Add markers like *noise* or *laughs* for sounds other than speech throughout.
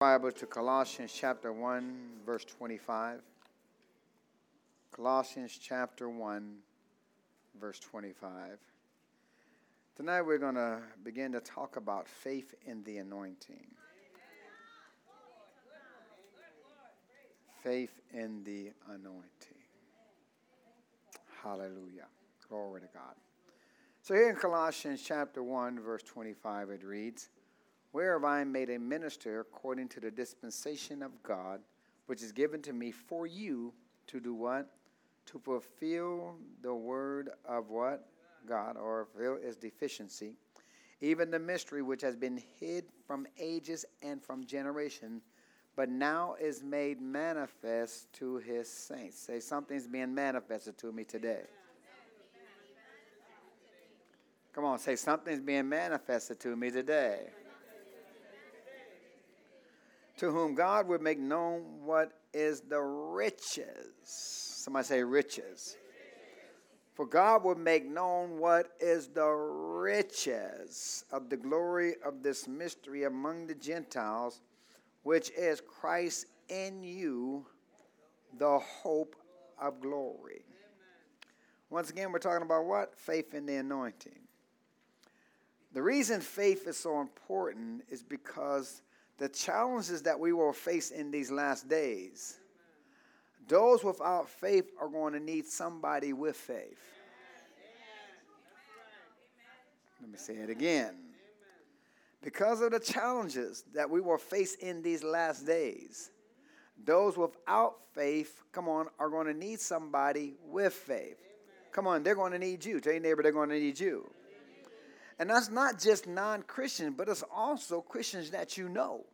Bible to Colossians chapter 1, verse 25. Colossians chapter 1, verse 25. Tonight we're going to begin to talk about faith in the anointing. Faith in the anointing. Hallelujah. Glory to God. So here in Colossians chapter 1, verse 25, it reads, whereof I am made a minister according to the dispensation of God, which is given to me for you to do what? To fulfill the word of what? God, or fulfill its deficiency, even the mystery which has been hid from ages and from generation, but now is made manifest to his saints. Say, something's being manifested to me today. Come on, say, something's being manifested to me today to whom God would make known what is the riches. Somebody say riches. For God would make known what is the riches of the glory of this mystery among the Gentiles, which is Christ in you, the hope of glory. Once again, we're talking about what? Faith in the anointing. The reason faith is so important is because the challenges that we will face in these last days, those without faith are going to need somebody with faith. Let me say it again. Because of the challenges that we will face in these last days, those without faith, come on, are going to need somebody with faith. Come on, they're going to need you. Tell your neighbor they're going to need you. And that's not just non Christians, but it's also Christians that you know.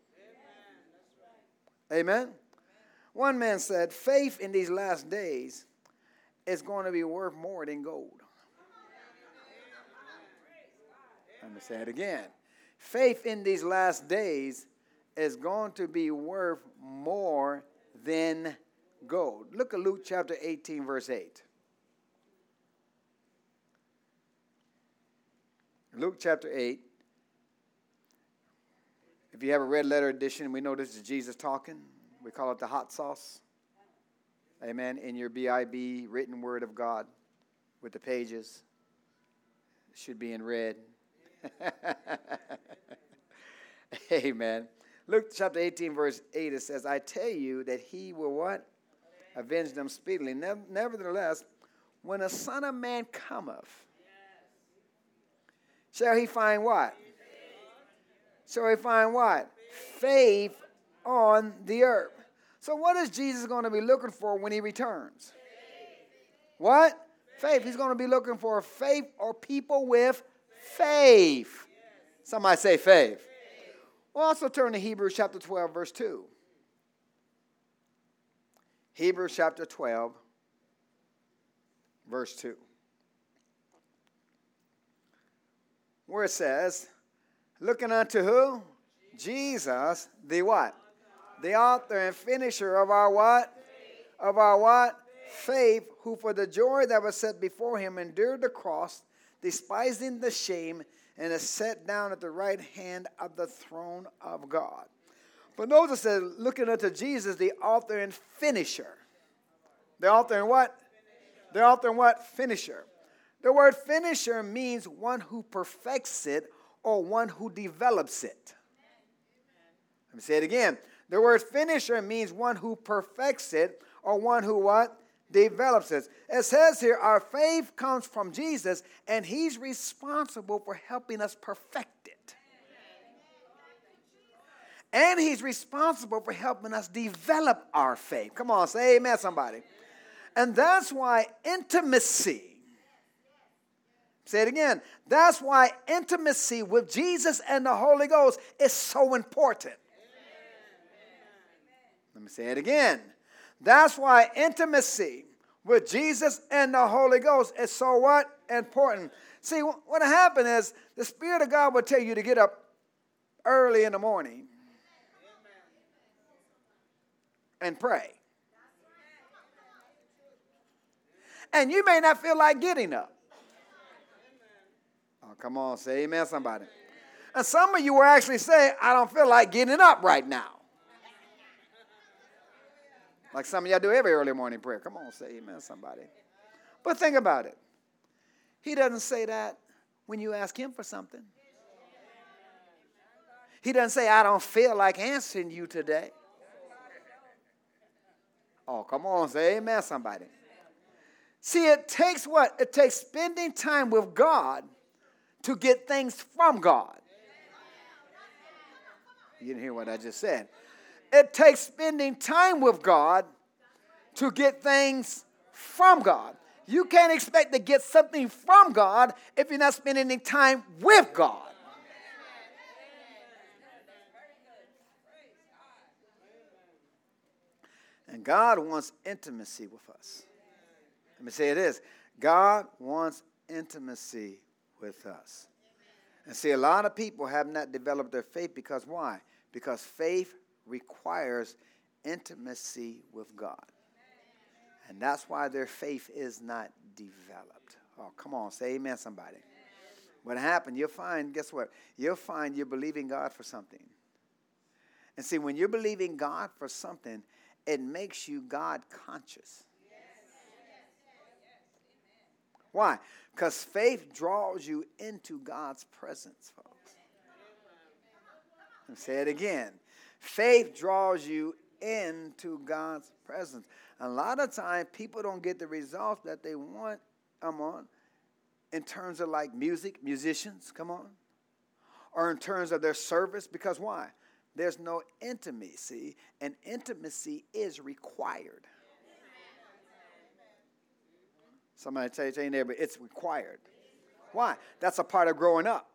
Amen. One man said, faith in these last days is going to be worth more than gold. Let me say it again. Faith in these last days is going to be worth more than gold. Look at Luke chapter 18, verse 8. Luke chapter 8, if you have a red letter edition, we know this is Jesus talking. We call it the hot sauce. Amen. In your BIB written word of God with the pages. It should be in red. *laughs* Amen. Luke chapter 18, verse 8, it says, I tell you that he will what? Avenge them speedily. Nevertheless, when a son of man cometh, shall he find what? So he find what? Faith on the earth. So, what is Jesus going to be looking for when he returns? What? Faith. He's going to be looking for faith or people with faith. Somebody say faith. We'll also turn to Hebrews chapter 12, verse 2. Hebrews chapter 12, verse 2. Where it says, Looking unto who? Jesus, the what? The author and finisher of our what? Of our what? Faith, who for the joy that was set before him endured the cross, despising the shame, and is set down at the right hand of the throne of God. But notice that looking unto Jesus, the author and finisher. The author and what? The author and what? Finisher. The word finisher means one who perfects it or one who develops it. Let me say it again. The word finisher means one who perfects it or one who what? Develops it. It says here, our faith comes from Jesus and he's responsible for helping us perfect it. And he's responsible for helping us develop our faith. Come on, say amen, somebody. And that's why intimacy Say it again. That's why intimacy with Jesus and the Holy Ghost is so important. Let me say it again. That's why intimacy with Jesus and the Holy Ghost is so what? Important. See, what happened is the Spirit of God will tell you to get up early in the morning and pray. And you may not feel like getting up. Oh, come on, say amen, somebody. And some of you will actually say, I don't feel like getting up right now. Like some of y'all do every early morning prayer. Come on, say amen, somebody. But think about it. He doesn't say that when you ask him for something. He doesn't say, I don't feel like answering you today. Oh, come on, say amen, somebody. See, it takes what? It takes spending time with God to get things from God. You didn't hear what I just said. It takes spending time with God to get things from God. You can't expect to get something from God if you're not spending any time with God. And God wants intimacy with us. Let me say it is God wants intimacy with us. And see, a lot of people have not developed their faith because why? Because faith requires intimacy with God. And that's why their faith is not developed. Oh, come on, say amen, somebody. What happened? You'll find, guess what? You'll find you're believing God for something. And see, when you're believing God for something, it makes you God conscious. Why? Because faith draws you into God's presence, folks. I'll say it again. Faith draws you into God's presence. A lot of times, people don't get the results that they want. Come on, in terms of like music, musicians. Come on, or in terms of their service. Because why? There's no intimacy, and intimacy is required. Somebody tell you, tell your neighbor, it's required. Why? That's a part of growing up.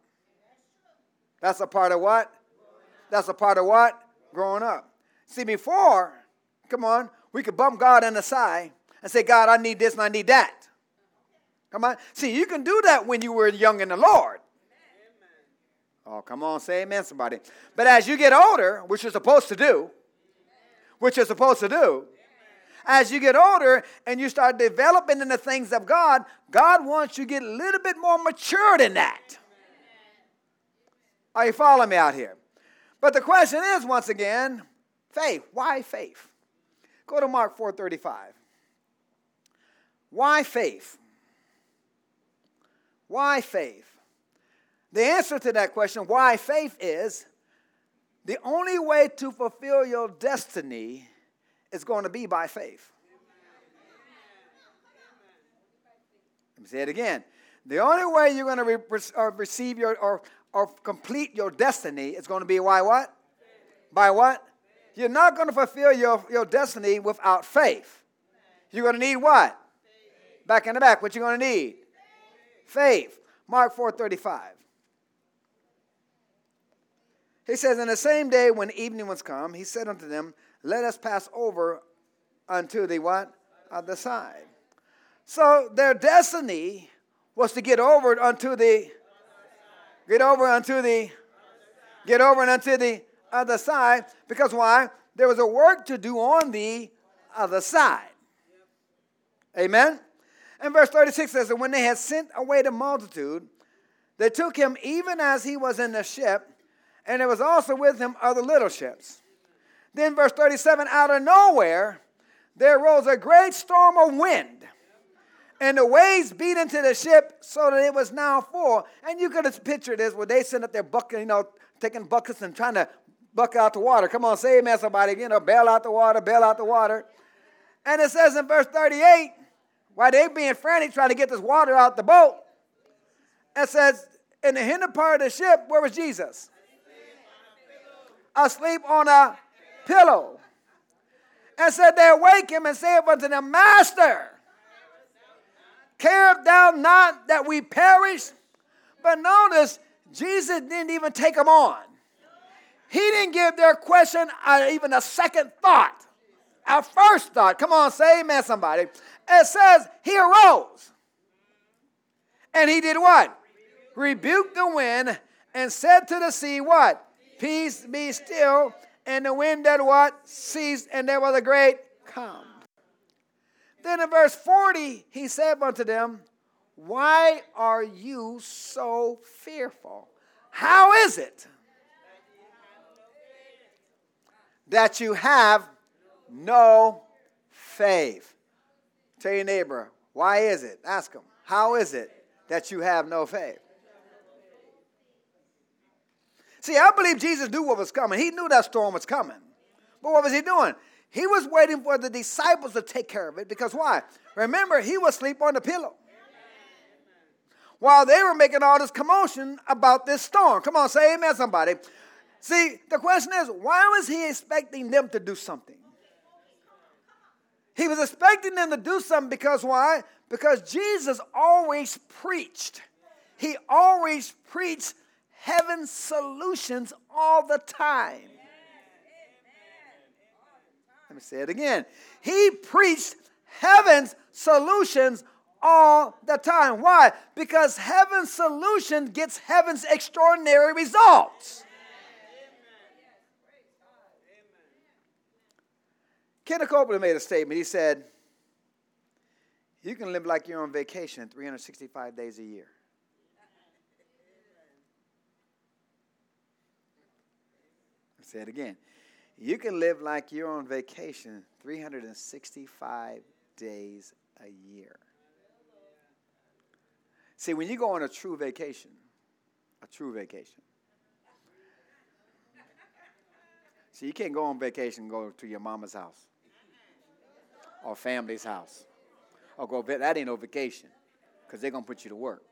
That's a part of what? That's a part of what? Growing up. See, before, come on, we could bump God in the side and say, God, I need this and I need that. Come on. See, you can do that when you were young in the Lord. Oh, come on, say amen, somebody. But as you get older, which you're supposed to do, which you're supposed to do, as you get older and you start developing in the things of God, God wants you to get a little bit more mature than that. Are you following me out here? But the question is, once again, faith. Why faith? Go to Mark 4:35. Why faith? Why faith? The answer to that question, why faith, is the only way to fulfill your destiny is going to be by faith. Let me say it again. The only way you're going to re- uh, receive your or, or complete your destiny is going to be why what? By what? You're not going to fulfill your, your destiny without faith. You're going to need what? Back in the back, what you're going to need? Faith. Mark 4:35. He says, In the same day when evening was come, he said unto them, Let us pass over unto the what? Other side. So their destiny was to get over unto the get over unto the get over unto the other side. Because why? There was a work to do on the other side. Amen. And verse 36 says, And when they had sent away the multitude, they took him even as he was in the ship, and there was also with him other little ships. Then, verse 37 out of nowhere, there rose a great storm of wind, and the waves beat into the ship so that it was now full. And you could have pictured this where they sent up their bucket, you know, taking buckets and trying to buck out the water. Come on, say amen, somebody. You know, bail out the water, bail out the water. And it says in verse 38, while they being frantic trying to get this water out the boat, it says, in the hinder part of the ship, where was Jesus? Asleep on a pillow. And said, They awake him and say unto them, Master, care thou not that we perish? But notice, Jesus didn't even take them on. He didn't give their question even a second thought. Our first thought. Come on, say amen, somebody. It says he arose. And he did what? Rebuked the wind and said to the sea, What? Peace be still. And the wind did what? Ceased, and there was a great calm. Then in verse 40, he said unto them, Why are you so fearful? How is it that you have no faith. Tell your neighbor, why is it? Ask him, how is it that you have no faith? See, I believe Jesus knew what was coming. He knew that storm was coming. But what was he doing? He was waiting for the disciples to take care of it because why? Remember, he was asleep on the pillow. While they were making all this commotion about this storm. Come on, say amen, somebody. See, the question is, why was he expecting them to do something? He was expecting them to do something because why? Because Jesus always preached. He always preached heaven's solutions all the time. Let me say it again. He preached heaven's solutions all the time. Why? Because heaven's solution gets heaven's extraordinary results. Kenneth Copeland made a statement. He said, You can live like you're on vacation 365 days a year. Say it again. You can live like you're on vacation 365 days a year. See, when you go on a true vacation, a true vacation, see, you can't go on vacation and go to your mama's house or family's house or go, that ain't no vacation because they're going to put you to work.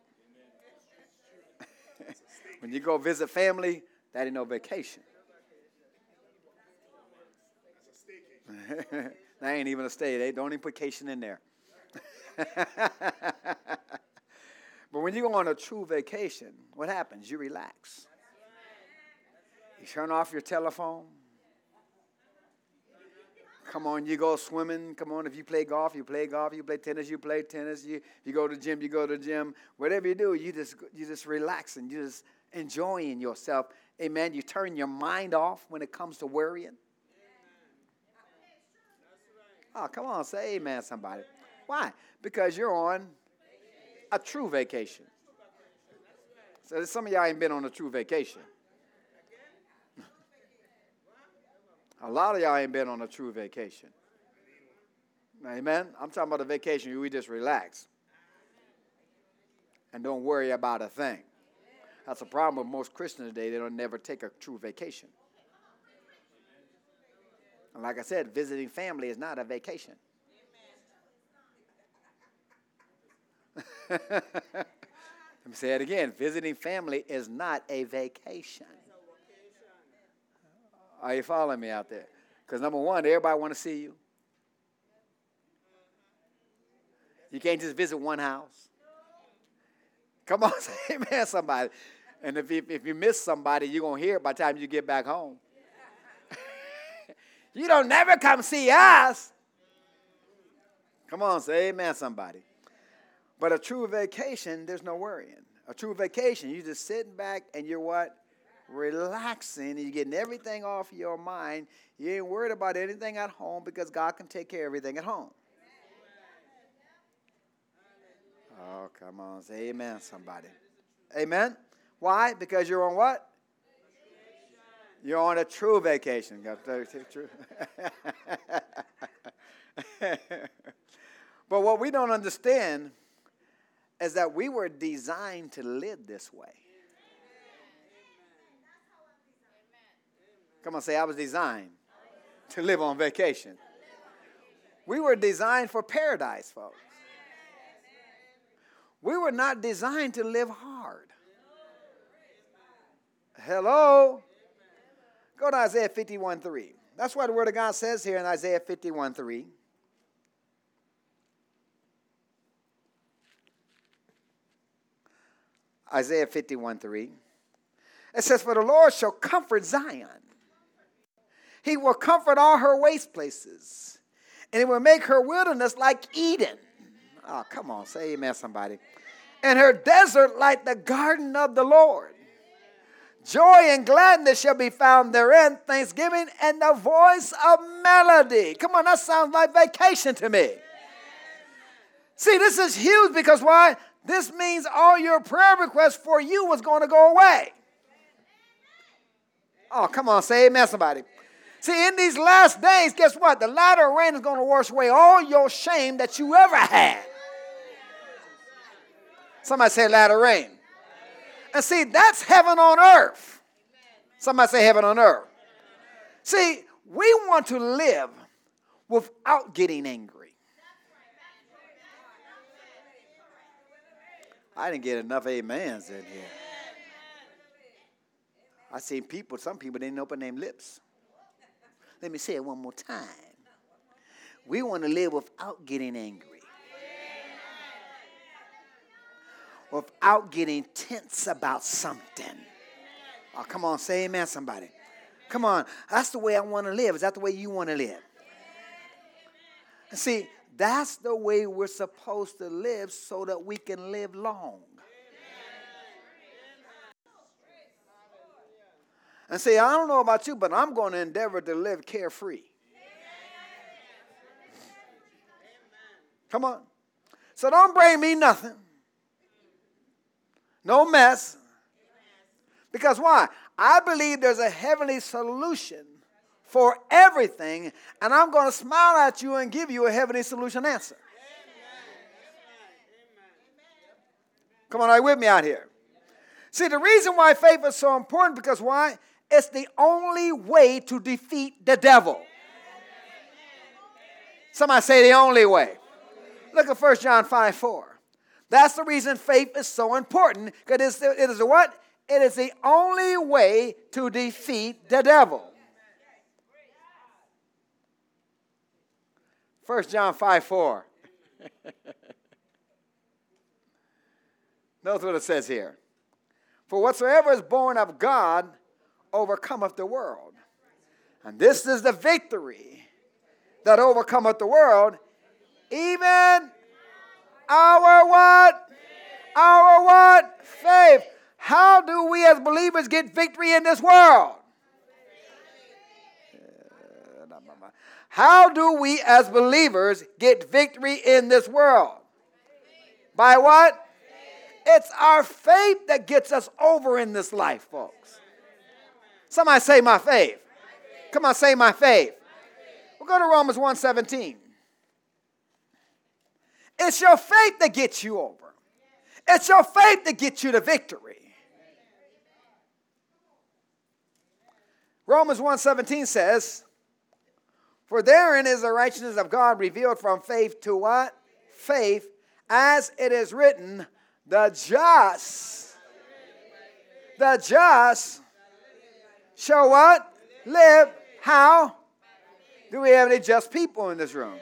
*laughs* when you go visit family, that ain't no vacation. *laughs* that ain't even a state. They don't even put vacation in there. *laughs* but when you go on a true vacation, what happens? You relax. You turn off your telephone. Come on, you go swimming. Come on, if you play golf, you play golf. You play tennis, you play tennis. You, you go to gym, you go to gym. Whatever you do, you just you just relax and you just enjoying yourself. Amen. You turn your mind off when it comes to worrying. Oh, come on, say amen, somebody. Why? Because you're on a true vacation. So some of y'all ain't been on a true vacation. *laughs* a lot of y'all ain't been on a true vacation. Amen. I'm talking about a vacation where we just relax and don't worry about a thing. That's a problem with most Christians today. They don't never take a true vacation. And like I said, visiting family is not a vacation. *laughs* Let me say it again. Visiting family is not a vacation. Are you following me out there? Because number one, everybody want to see you. You can't just visit one house. Come on, *laughs* say amen, somebody. And if you, if you miss somebody, you're going to hear it by the time you get back home. You don't never come see us. Come on, say amen, somebody. But a true vacation, there's no worrying. A true vacation, you just sitting back and you're what? Relaxing and you're getting everything off your mind. You ain't worried about anything at home because God can take care of everything at home. Oh, come on. Say amen, somebody. Amen. Why? Because you're on what? You're on a true vacation. but what we don't understand is that we were designed to live this way. Come on, say, I was designed to live on vacation. We were designed for paradise, folks. We were not designed to live hard. Hello? Go to Isaiah 51 3. That's what the Word of God says here in Isaiah 51 3. Isaiah 51 3. It says, For the Lord shall comfort Zion. He will comfort all her waste places, and he will make her wilderness like Eden. Oh, come on, say amen, somebody. And her desert like the garden of the Lord. Joy and gladness shall be found therein, thanksgiving and the voice of melody. Come on, that sounds like vacation to me. See, this is huge because why? This means all your prayer requests for you was going to go away. Oh, come on, say amen, somebody. See, in these last days, guess what? The latter rain is going to wash away all your shame that you ever had. Somebody say latter rain. And see, that's heaven on earth. Somebody say heaven on earth. See, we want to live without getting angry. I didn't get enough amens in here. I seen people, some people didn't open their lips. Let me say it one more time. We want to live without getting angry, without getting tense about something. Oh, come on, say amen, somebody. Come on, that's the way I want to live. Is that the way you want to live? See, that's the way we're supposed to live so that we can live long. and say, I don't know about you, but I'm going to endeavor to live carefree. Come on. So don't bring me nothing. No mess. Because why? I believe there's a heavenly solution for everything, and I'm going to smile at you and give you a heavenly solution answer. Come on, are you with me out here? See, the reason why faith is so important because why? It's the only way to defeat the devil. Somebody say the only way. Look at 1 John 5 4. That's the reason faith is so important because it is what? It is the only way to defeat the devil. 1 John 5 4. *laughs* Notice what it says here. For whatsoever is born of God overcometh the world. And this is the victory that overcometh the world, even our what? Our what? Faith. How do we as believers get victory in this world? How do we as believers get victory in this world? By what? It's our faith that gets us over in this life, folks. Somebody say my faith. Come on, say my faith. We'll go to Romans 1:17. It's your faith that gets you over. It's your faith that gets you to victory. Romans 1:17 says, "For therein is the righteousness of God revealed from faith to what? Faith, as it is written, the just the just shall what? Live. How? Do we have any just people in this room?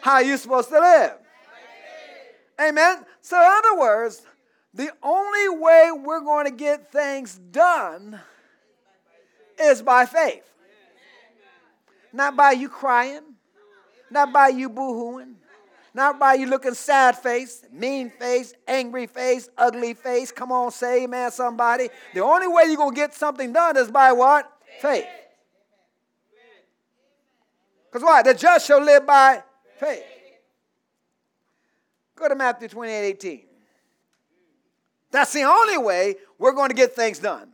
How are you supposed to live? Amen. So, in other words, the only way we're going to get things done is by faith. Not by you crying, not by you boo hooing, not by you looking sad face, mean face, angry face, ugly face. Come on, say amen, somebody. The only way you're going to get something done is by what? Faith. Because why? The just shall live by faith. Go to Matthew 28 18. That's the only way we're going to get things done.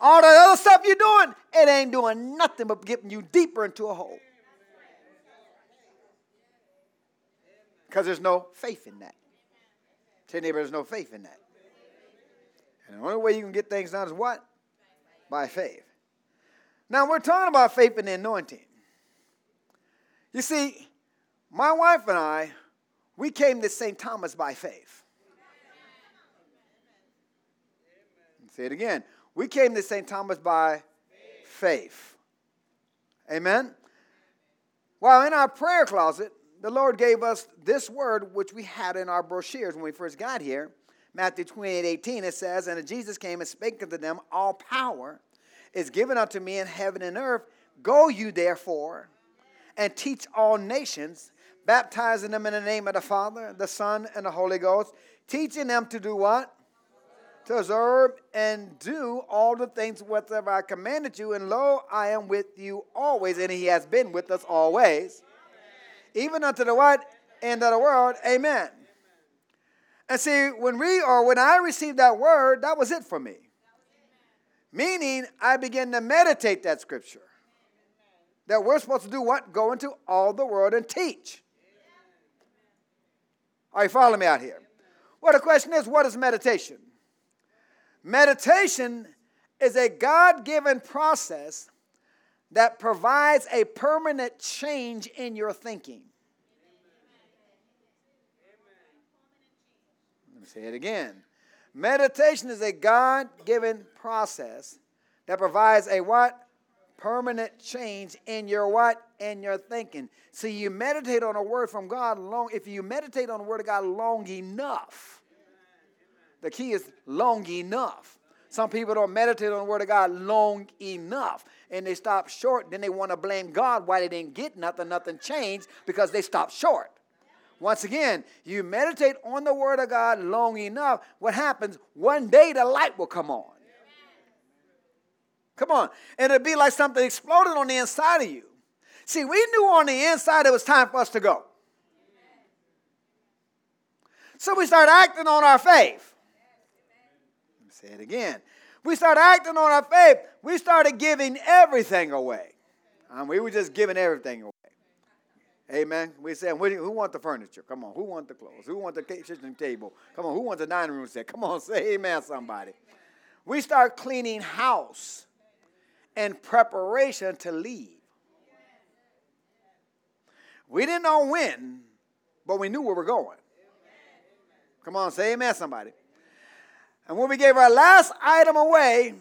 All the other stuff you're doing, it ain't doing nothing but getting you deeper into a hole. Because there's no faith in that. Tell your neighbor there's no faith in that. And the only way you can get things done is what? By faith. Now we're talking about faith in the anointing. You see, my wife and I, we came to St. Thomas by faith. Say it again. We came to St. Thomas by faith. faith. Amen? Well, in our prayer closet, the Lord gave us this word, which we had in our brochures when we first got here. Matthew 28 18, it says, And Jesus came and spake unto them, All power is given unto me in heaven and earth. Go you therefore and teach all nations, baptizing them in the name of the Father, the Son, and the Holy Ghost, teaching them to do what? To observe and do all the things whatsoever I commanded you, and lo, I am with you always, and he has been with us always even unto the what? End of the world. Amen. And see, when we or when I received that word, that was it for me. Meaning, I began to meditate that scripture. that we're supposed to do what? Go into all the world and teach. Are you following me out here? Well, the question is what is meditation? Meditation is a God given process that provides a permanent change in your thinking. Let me say it again. Meditation is a God given process that provides a what? Permanent change in your what? In your thinking. See, you meditate on a word from God long. If you meditate on the word of God long enough, the key is long enough. Some people don't meditate on the Word of God long enough and they stop short. Then they want to blame God why they didn't get nothing, nothing changed because they stopped short. Once again, you meditate on the Word of God long enough, what happens? One day the light will come on. Come on. And it'll be like something exploded on the inside of you. See, we knew on the inside it was time for us to go. So we start acting on our faith. Say it again. We start acting on our faith. We started giving everything away. Um, we were just giving everything away. Amen. We said, who want the furniture? Come on. Who want the clothes? Who want the kitchen table? Come on. Who wants the dining room set? Come on. *laughs* Say amen, somebody. We start cleaning house in preparation to leave. We didn't know when, but we knew where we're going. Come on, say amen, somebody. And when we gave our last item away,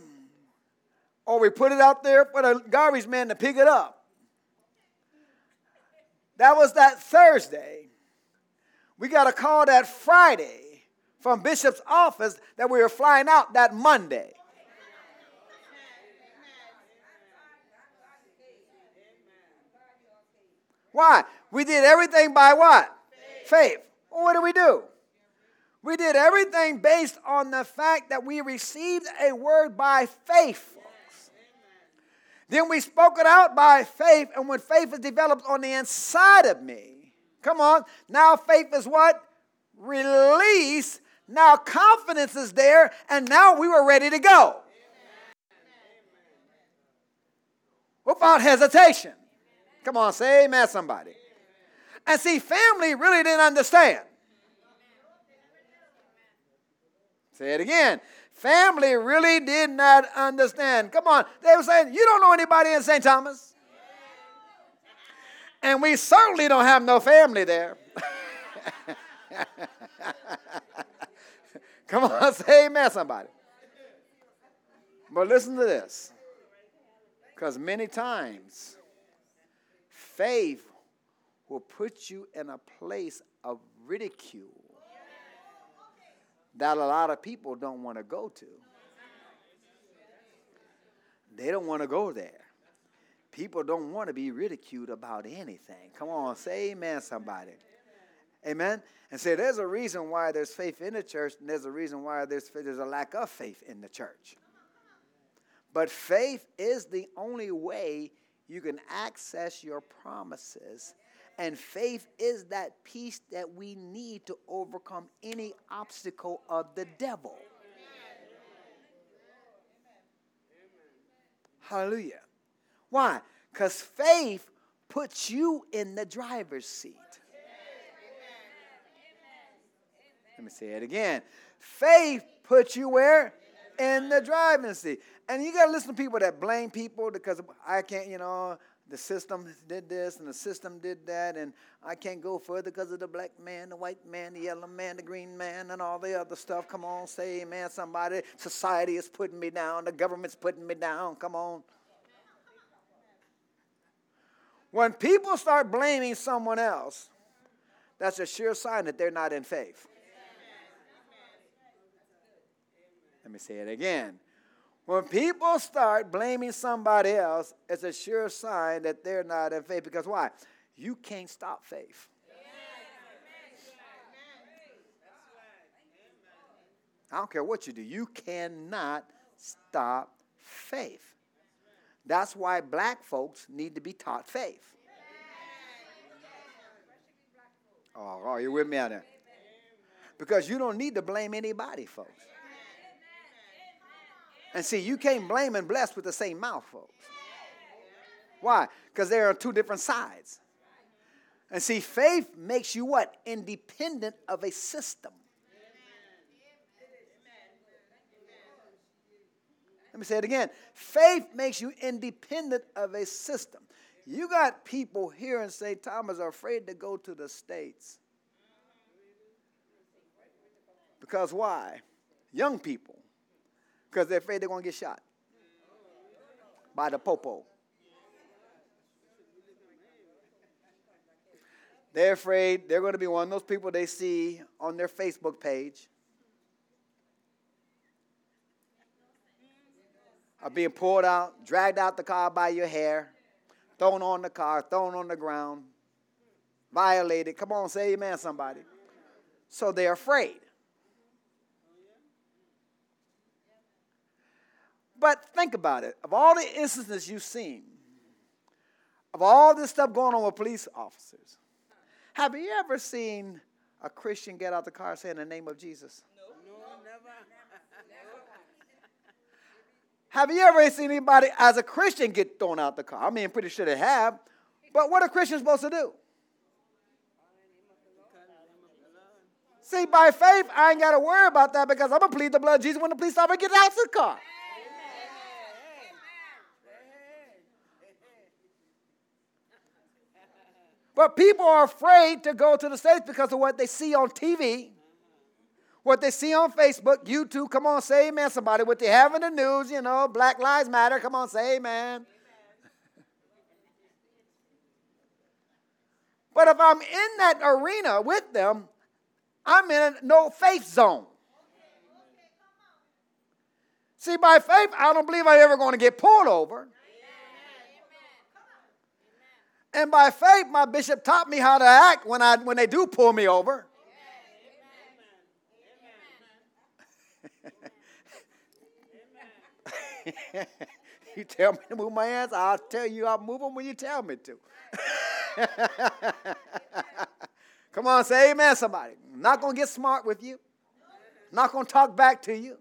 or we put it out there for the garbage man to pick it up, that was that Thursday. We got a call that Friday from Bishop's office that we were flying out that Monday. Why? We did everything by what? Faith. Faith. Well, what do we do? We did everything based on the fact that we received a word by faith, folks. Then we spoke it out by faith, and when faith is developed on the inside of me, come on, now faith is what? Release. Now confidence is there, and now we were ready to go. Without hesitation. Come on, say amen, somebody. And see, family really didn't understand. Say it again. Family really did not understand. Come on. They were saying, You don't know anybody in St. Thomas. And we certainly don't have no family there. *laughs* Come on, say amen, somebody. But listen to this. Because many times, faith will put you in a place of ridicule that a lot of people don't want to go to. They don't want to go there. People don't want to be ridiculed about anything. Come on, say amen, somebody. Amen. And say there's a reason why there's faith in the church, and there's a reason why there's, there's a lack of faith in the church. But faith is the only way you can access your promises and faith is that peace that we need to overcome any obstacle of the devil. Hallelujah. Why? Because faith puts you in the driver's seat. Let me say it again. Faith puts you where? In the driving seat. And you got to listen to people that blame people because I can't, you know, the system did this and the system did that, and I can't go further because of the black man, the white man, the yellow man, the green man, and all the other stuff. Come on, say amen, somebody. Society is putting me down, the government's putting me down. Come on. When people start blaming someone else, that's a sure sign that they're not in faith. Let me say it again. When people start blaming somebody else, it's a sure sign that they're not in faith. Because why? You can't stop faith. I don't care what you do, you cannot stop faith. That's why black folks need to be taught faith. Oh, are you with me on that? Because you don't need to blame anybody, folks. And see, you can't blame and bless with the same mouth, folks. Why? Because they're on two different sides. And see, faith makes you what? Independent of a system. Let me say it again. Faith makes you independent of a system. You got people here in St. Thomas are afraid to go to the States. Because why? Young people. Because they're afraid they're going to get shot by the popo. They're afraid they're going to be one of those people they see on their Facebook page are being pulled out, dragged out the car by your hair, thrown on the car, thrown on the ground, violated. Come on, say amen, somebody. So they're afraid. But think about it. Of all the instances you've seen, of all this stuff going on with police officers, have you ever seen a Christian get out the car saying the name of Jesus? No, no never. have you ever seen anybody as a Christian get thrown out the car? I mean, I'm pretty sure they have. But what are Christians supposed to do? See, by faith, I ain't got to worry about that because I'm going to plead the blood of Jesus when the police officer gets out of the car. But people are afraid to go to the States because of what they see on TV, what they see on Facebook, YouTube. Come on, say amen, somebody. What they have in the news, you know, Black Lives Matter. Come on, say amen. but if I'm in that arena with them, I'm in a no faith zone. See, by faith, I don't believe I'm ever going to get pulled over. And by faith, my bishop taught me how to act when, I, when they do pull me over. *laughs* you tell me to move my hands, I'll tell you I'll move them when you tell me to. *laughs* Come on, say amen, somebody. I'm not going to get smart with you. I'm not going to talk back to you.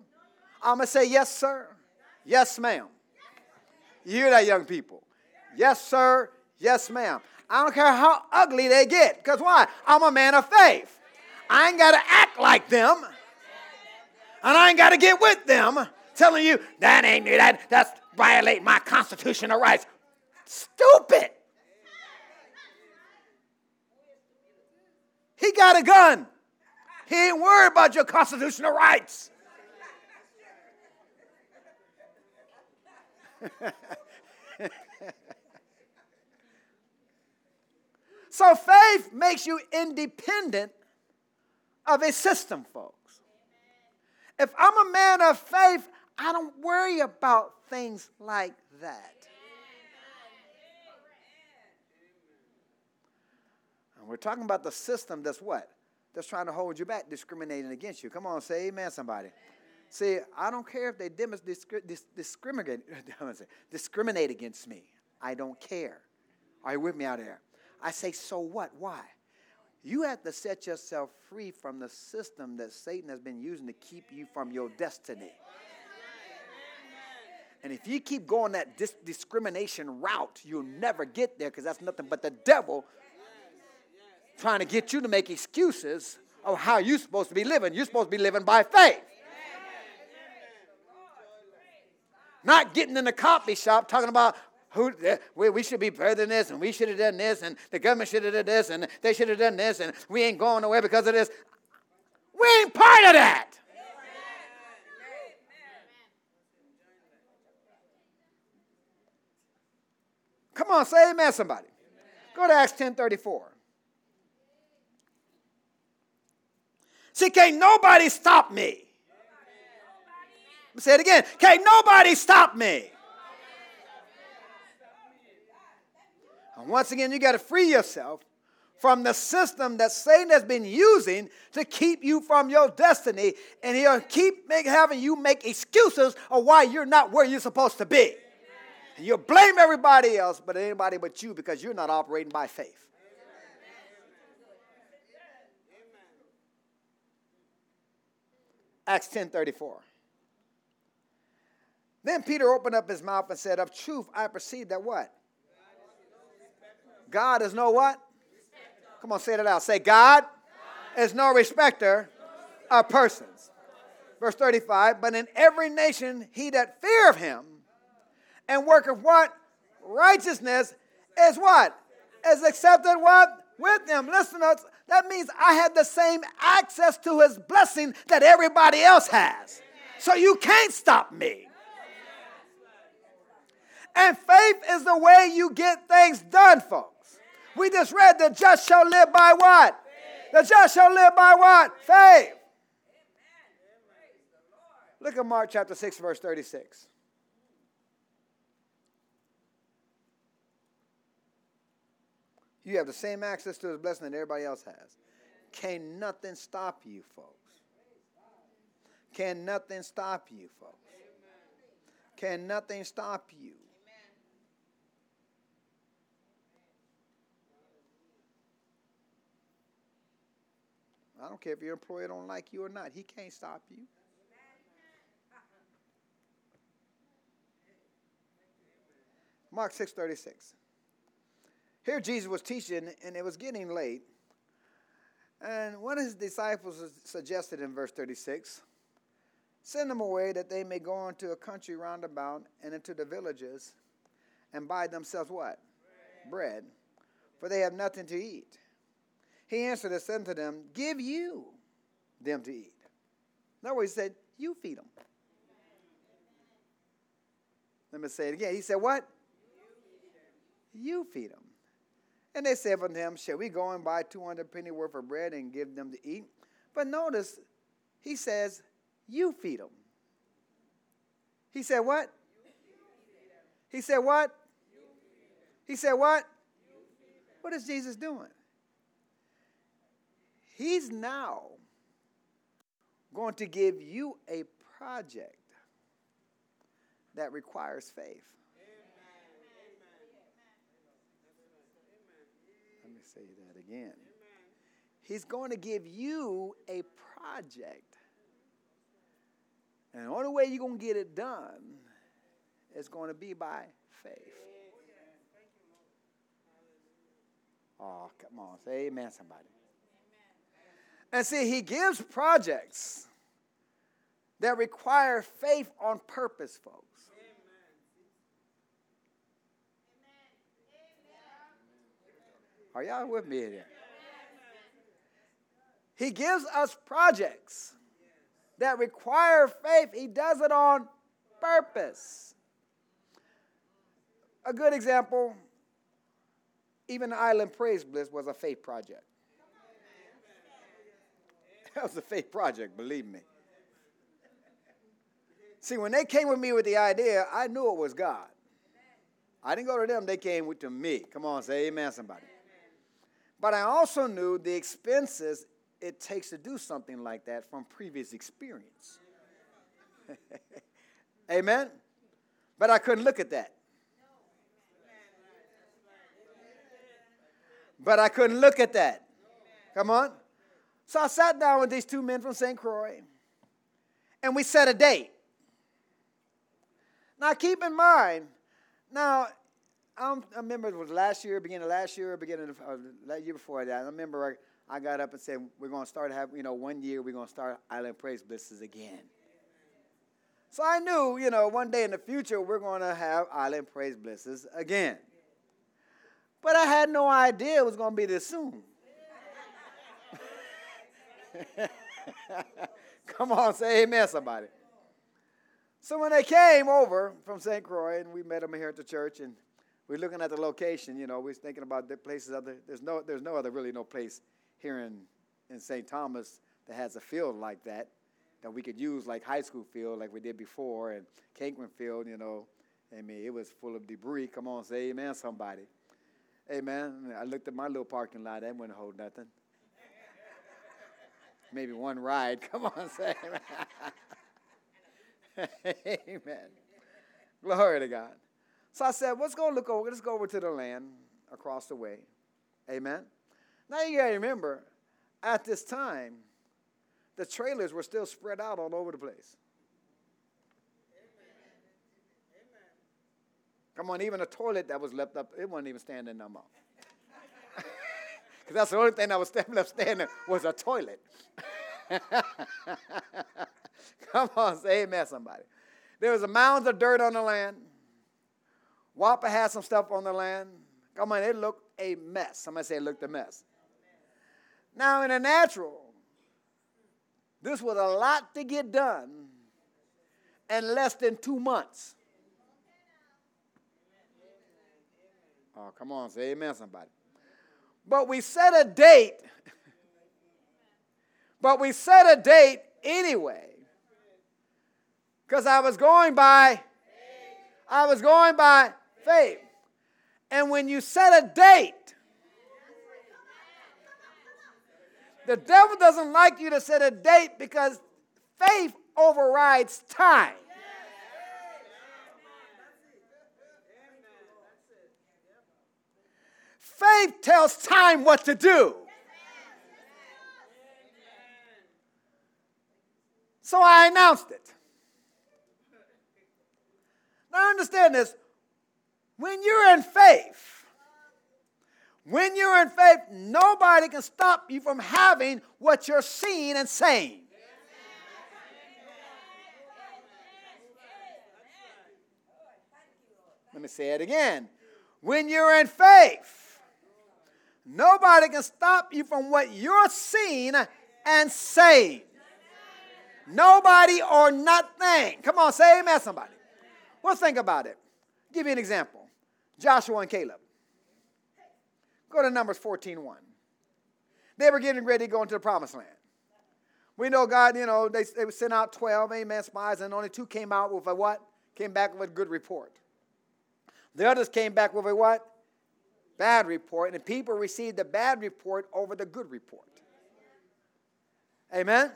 I'm going to say, yes, sir. Yes, ma'am. You hear that, young people? Yes, sir. Yes, ma'am. I don't care how ugly they get. Because why? I'm a man of faith. I ain't got to act like them. And I ain't got to get with them telling you that ain't me, that that's violate my constitutional rights. Stupid. He got a gun. He ain't worried about your constitutional rights. *laughs* So faith makes you independent of a system, folks. If I'm a man of faith, I don't worry about things like that. And we're talking about the system that's what? That's trying to hold you back, discriminating against you. Come on, say amen, somebody. See, I don't care if they discriminate, *laughs* discriminate against me. I don't care. Are you with me out there? I say, so what? Why? You have to set yourself free from the system that Satan has been using to keep you from your destiny. And if you keep going that dis- discrimination route, you'll never get there because that's nothing but the devil trying to get you to make excuses of how you're supposed to be living. You're supposed to be living by faith. Not getting in the coffee shop talking about, who eh, we, we should be better than this, and we should have done this, and the government should have done this, and they should have done this, and we ain't going nowhere because of this. We ain't part of that. Come on, say amen, somebody. Go to Acts 10 34. See, can't nobody stop me. Say it again. Can't nobody stop me. And once again, you got to free yourself from the system that Satan has been using to keep you from your destiny, and he'll keep make, having you make excuses of why you're not where you're supposed to be. And you'll blame everybody else, but anybody but you because you're not operating by faith. Acts 10:34. Then Peter opened up his mouth and said, Of truth, I perceive that what? God is no what? Come on, say it out. Say, God, God. is no respecter of persons. Verse 35, but in every nation he that feareth him and worketh what? Righteousness is what? Is accepted what? With them. Listen, that means I have the same access to his blessing that everybody else has. So you can't stop me. And faith is the way you get things done, folks. We just read the just shall live by what? The just shall live by what? Faith. Look at Mark chapter 6, verse 36. You have the same access to his blessing that everybody else has. Can nothing stop you, folks? Can nothing stop you, folks? Can nothing stop you? I don't care if your employer don't like you or not. He can't stop you. Mark 6:36. Here Jesus was teaching and it was getting late. And one of his disciples suggested in verse 36, send them away that they may go into a country round about and into the villages and buy themselves what? Bread. Bread. For they have nothing to eat. He answered and said to them, Give you them to eat. In other words, he said, You feed them. Let me say it again. He said, What? You feed them. And they said unto him, Shall we go and buy 200 penny worth of bread and give them to eat? But notice, he says, You feed them. He said, What? He said, What? He said, What? What is Jesus doing? He's now going to give you a project that requires faith. Let me say that again. He's going to give you a project. And the only way you're going to get it done is going to be by faith. Oh, come on. Say amen, somebody. And see, he gives projects that require faith on purpose, folks. Are y'all with me here? He gives us projects that require faith. He does it on purpose. A good example, even Island Praise Bliss was a faith project. That was a faith project, believe me. See, when they came with me with the idea, I knew it was God. I didn't go to them, they came with to me. Come on, say amen, somebody. But I also knew the expenses it takes to do something like that from previous experience. *laughs* amen? But I couldn't look at that. But I couldn't look at that. Come on. So I sat down with these two men from St. Croix and we set a date. Now, keep in mind, now, I'm, i remember it was last year, beginning of last year, beginning of uh, year before that. I remember I, I got up and said, We're going to start having, you know, one year we're going to start Island Praise Blisses again. So I knew, you know, one day in the future we're going to have Island Praise Blisses again. But I had no idea it was going to be this soon. *laughs* Come on, say amen, somebody. So when they came over from St. Croix, and we met them here at the church, and we're looking at the location, you know, we're thinking about the places other. There's no, there's no other, really, no place here in in St. Thomas that has a field like that that we could use like high school field, like we did before, and Kankman Field, you know. I mean, it was full of debris. Come on, say amen, somebody. Amen. I looked at my little parking lot. That wouldn't hold nothing maybe one ride. *laughs* Come on, say amen. *laughs* amen. Glory to God. So I said, let's go look over, let's go over to the land across the way. Amen. Now you gotta remember, at this time, the trailers were still spread out all over the place. Come on, even a toilet that was left up, it wasn't even standing no more. Because that's the only thing that was left standing was a toilet. *laughs* Come on, say amen, somebody. There was a mounds of dirt on the land. Whopper had some stuff on the land. Come on, it looked a mess. Somebody say it looked a mess. Now, in the natural, this was a lot to get done in less than two months. Oh, come on, say amen, somebody. But we set a date. but we set a date anyway. Because I was going by, I was going by faith. And when you set a date, the devil doesn't like you to set a date because faith overrides time. Faith tells time what to do. So I announced it. Now understand this. When you're in faith, when you're in faith, nobody can stop you from having what you're seeing and saying. Let me say it again. When you're in faith, nobody can stop you from what you're seeing and saying. Nobody or nothing. Come on, say amen, somebody. Well, think about it. Give you an example Joshua and Caleb. Go to Numbers 14 1. They were getting ready to go into the promised land. We know God, you know, they, they sent out 12, amen, spies, and only two came out with a what? Came back with a good report. The others came back with a what? Bad report. And people received the bad report over the good report. Amen?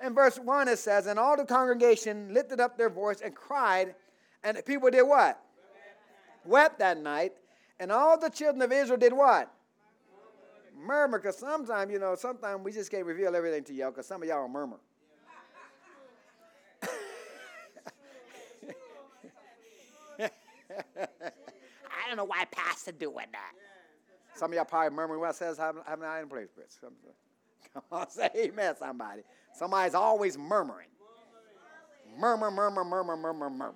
In verse 1, it says, And all the congregation lifted up their voice and cried, and the people did what? Wept that night. And all the children of Israel did what? Murmur. Because sometimes, you know, sometimes we just can't reveal everything to y'all because some of y'all murmur. *laughs* Don't know why Pastor doing that. Some of y'all probably murmuring when I says having an eye in place, Chris. Come on, *laughs* say amen, somebody. Somebody's always murmuring. Murmur, murmur, murmur, murmur, murmur.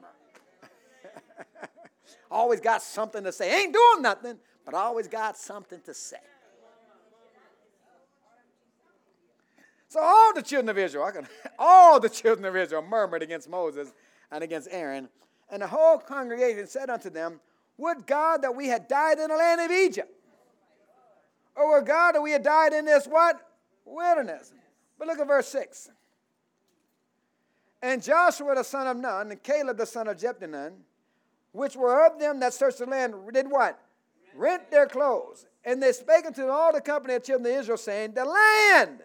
*laughs* always got something to say. Ain't doing nothing, but always got something to say. So all the children of Israel, *laughs* all the children of Israel murmured against Moses and against Aaron. And the whole congregation said unto them, Would God that we had died in the land of Egypt? Or would God that we had died in this what? Wilderness. But look at verse 6. And Joshua the son of Nun, and Caleb the son of Jephunneh, which were of them that searched the land, did what? Rent their clothes. And they spake unto all the company of children of Israel, saying, The land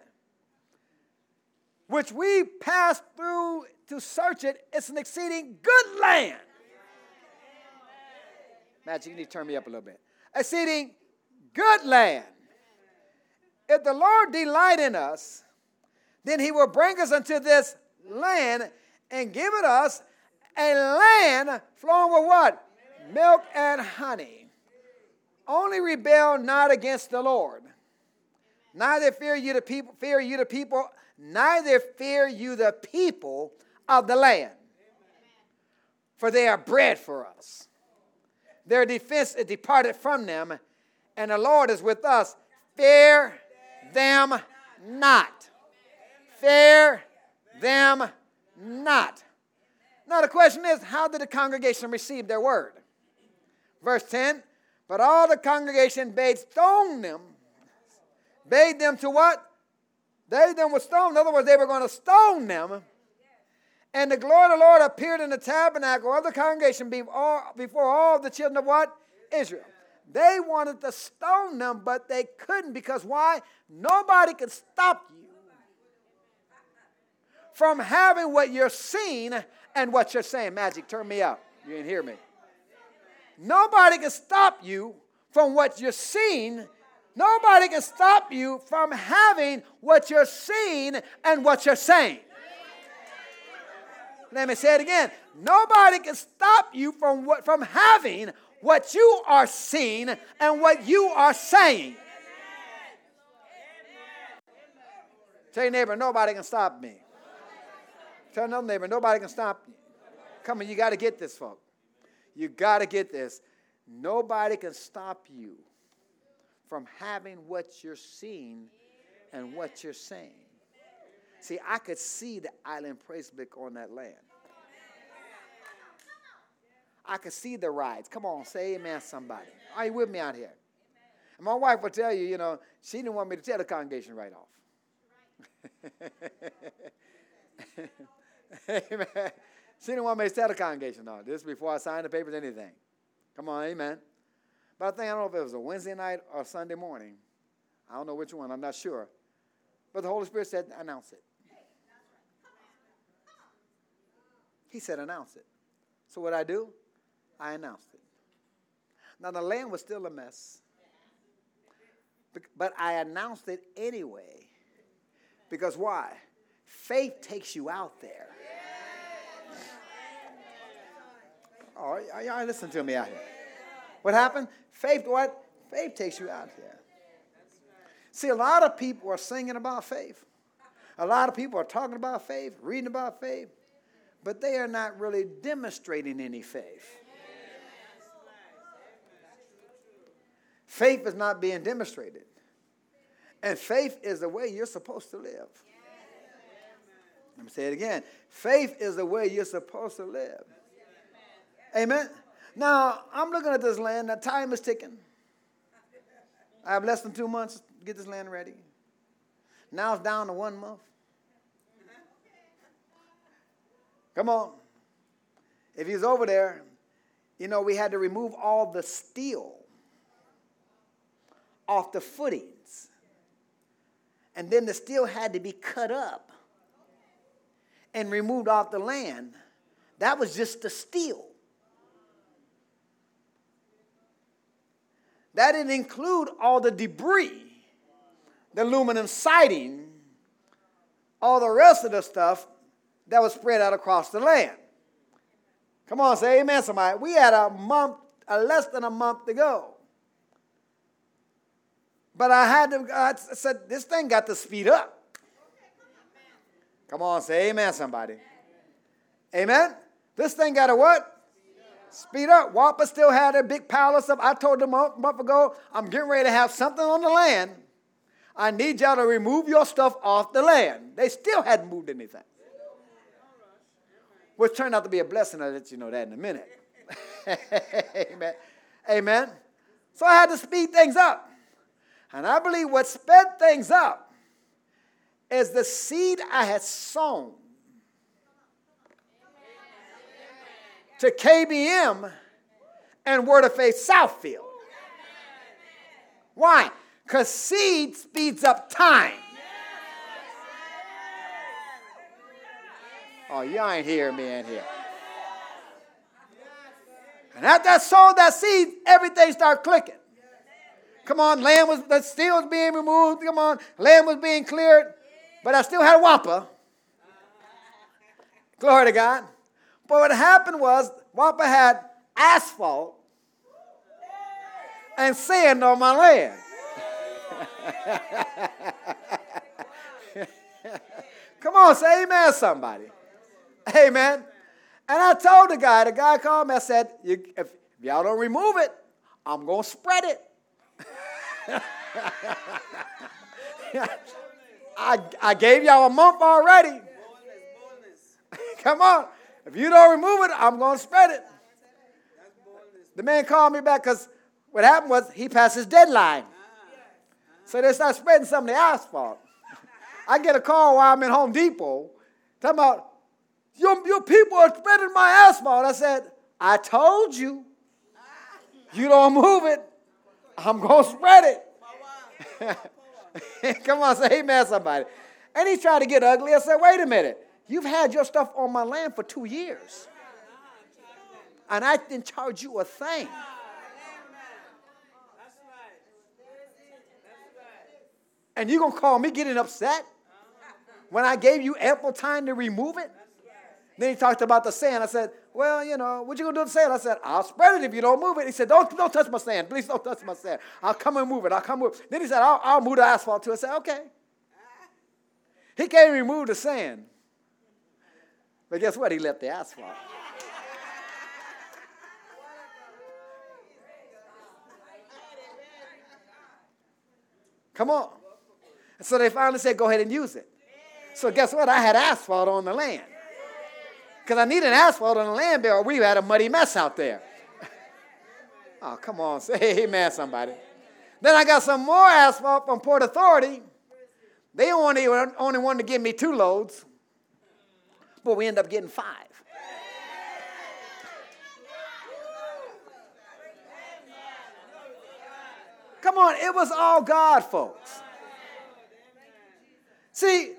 which we passed through to search it, it's an exceeding good land. Magic, you need to turn me up a little bit. Exceeding good land. If the Lord delight in us, then he will bring us unto this land and give it us a land flowing with what? Milk and honey. Only rebel not against the Lord. Neither fear you the people, fear you the people, neither fear you the people of the land. For they are bread for us. Their defense is departed from them, and the Lord is with us. Fear them not. Fear them not. Now, the question is how did the congregation receive their word? Verse 10 But all the congregation bade stone them, bade them to what? They them with stone. In other words, they were going to stone them. And the glory of the Lord appeared in the tabernacle of the congregation before all the children of what? Israel. They wanted to stone them, but they couldn't because why? Nobody could stop you from having what you're seeing and what you're saying. Magic, turn me up. You didn't hear me. Nobody can stop you from what you're seeing. Nobody can stop you from having what you're seeing and what you're saying. Let me say it again. Nobody can stop you from what from having what you are seeing and what you are saying. Tell your neighbor, nobody can stop me. Tell another neighbor, nobody can stop you. Come on, you got to get this, folks. You got to get this. Nobody can stop you from having what you're seeing and what you're saying. See, I could see the island praise book on that land. I could see the rides. Come on, say amen, somebody. Are you with me out here? And my wife will tell you, you know, she didn't want me to tell the congregation right off. *laughs* amen. She didn't want me to tell the congregation, no. This before I signed the papers, anything. Come on, amen. But I think, I don't know if it was a Wednesday night or Sunday morning. I don't know which one, I'm not sure. But the Holy Spirit said, announce it. He said, announce it. So what I do? I announced it. Now the land was still a mess. But I announced it anyway. Because why? Faith takes you out there. Oh, y'all listen to me out here. What happened? Faith, what? Faith takes you out here. See, a lot of people are singing about faith. A lot of people are talking about faith, reading about faith, but they are not really demonstrating any faith. Faith is not being demonstrated. And faith is the way you're supposed to live. Let me say it again. Faith is the way you're supposed to live. Amen. Now, I'm looking at this land. Now, time is ticking. I have less than two months to get this land ready. Now it's down to one month. Come on. If he's over there, you know, we had to remove all the steel off the footings. And then the steel had to be cut up and removed off the land. That was just the steel. That didn't include all the debris, the aluminum siding, all the rest of the stuff that was spread out across the land. Come on, say amen, somebody. We had a month, a less than a month to go. But I had to, I said, this thing got to speed up. Come on, say amen, somebody. Amen? This thing got to what? Speed up. Whopper still had a big of stuff. I told them a month ago, I'm getting ready to have something on the land. I need y'all to remove your stuff off the land. They still hadn't moved anything. Which turned out to be a blessing. I'll let you know that in a minute. *laughs* Amen. Amen. So I had to speed things up. And I believe what sped things up is the seed I had sown to KBM and Word of Faith Southfield. Why? Because seed speeds up time. Oh, y'all ain't hearing me in here. And after I sowed that seed, everything started clicking. Come on, land was the steel was being removed. Come on, land was being cleared, but I still had a whopper. Glory to God. But what happened was Whopper had asphalt and sand on my land. *laughs* Come on, say amen, somebody. Amen. And I told the guy, the guy called me, I said, if y'all don't remove it, I'm going to spread it. *laughs* I, I gave y'all a month already. *laughs* Come on. If you don't remove it, I'm going to spread it. The man called me back because what happened was he passed his deadline. So they start spreading some of the asphalt. *laughs* I get a call while I'm in Home Depot talking about, your, your people are spreading my asphalt. I said, I told you. You don't move it. I'm going to spread it. *laughs* Come on, say amen, somebody. And he tried to get ugly. I said, wait a minute. You've had your stuff on my land for two years. And I didn't charge you a thing. And you're going to call me getting upset when I gave you ample time to remove it? Then he talked about the sand. I said, well, you know, what you gonna do with the sand? I said, I'll spread it if you don't move it. He said, don't, don't touch my sand. Please don't touch my sand. I'll come and move it. I'll come move it. Then he said, I'll, I'll move the asphalt too. I said, okay. He can't remove the sand. But guess what? He left the asphalt. Come on. So they finally said, go ahead and use it. So guess what? I had asphalt on the land. Because I need an asphalt on the land or we had a muddy mess out there. *laughs* oh, come on. Say amen, somebody. Then I got some more asphalt from Port Authority. They only, only wanted to give me two loads, but we end up getting five. Come on, it was all God, folks. See,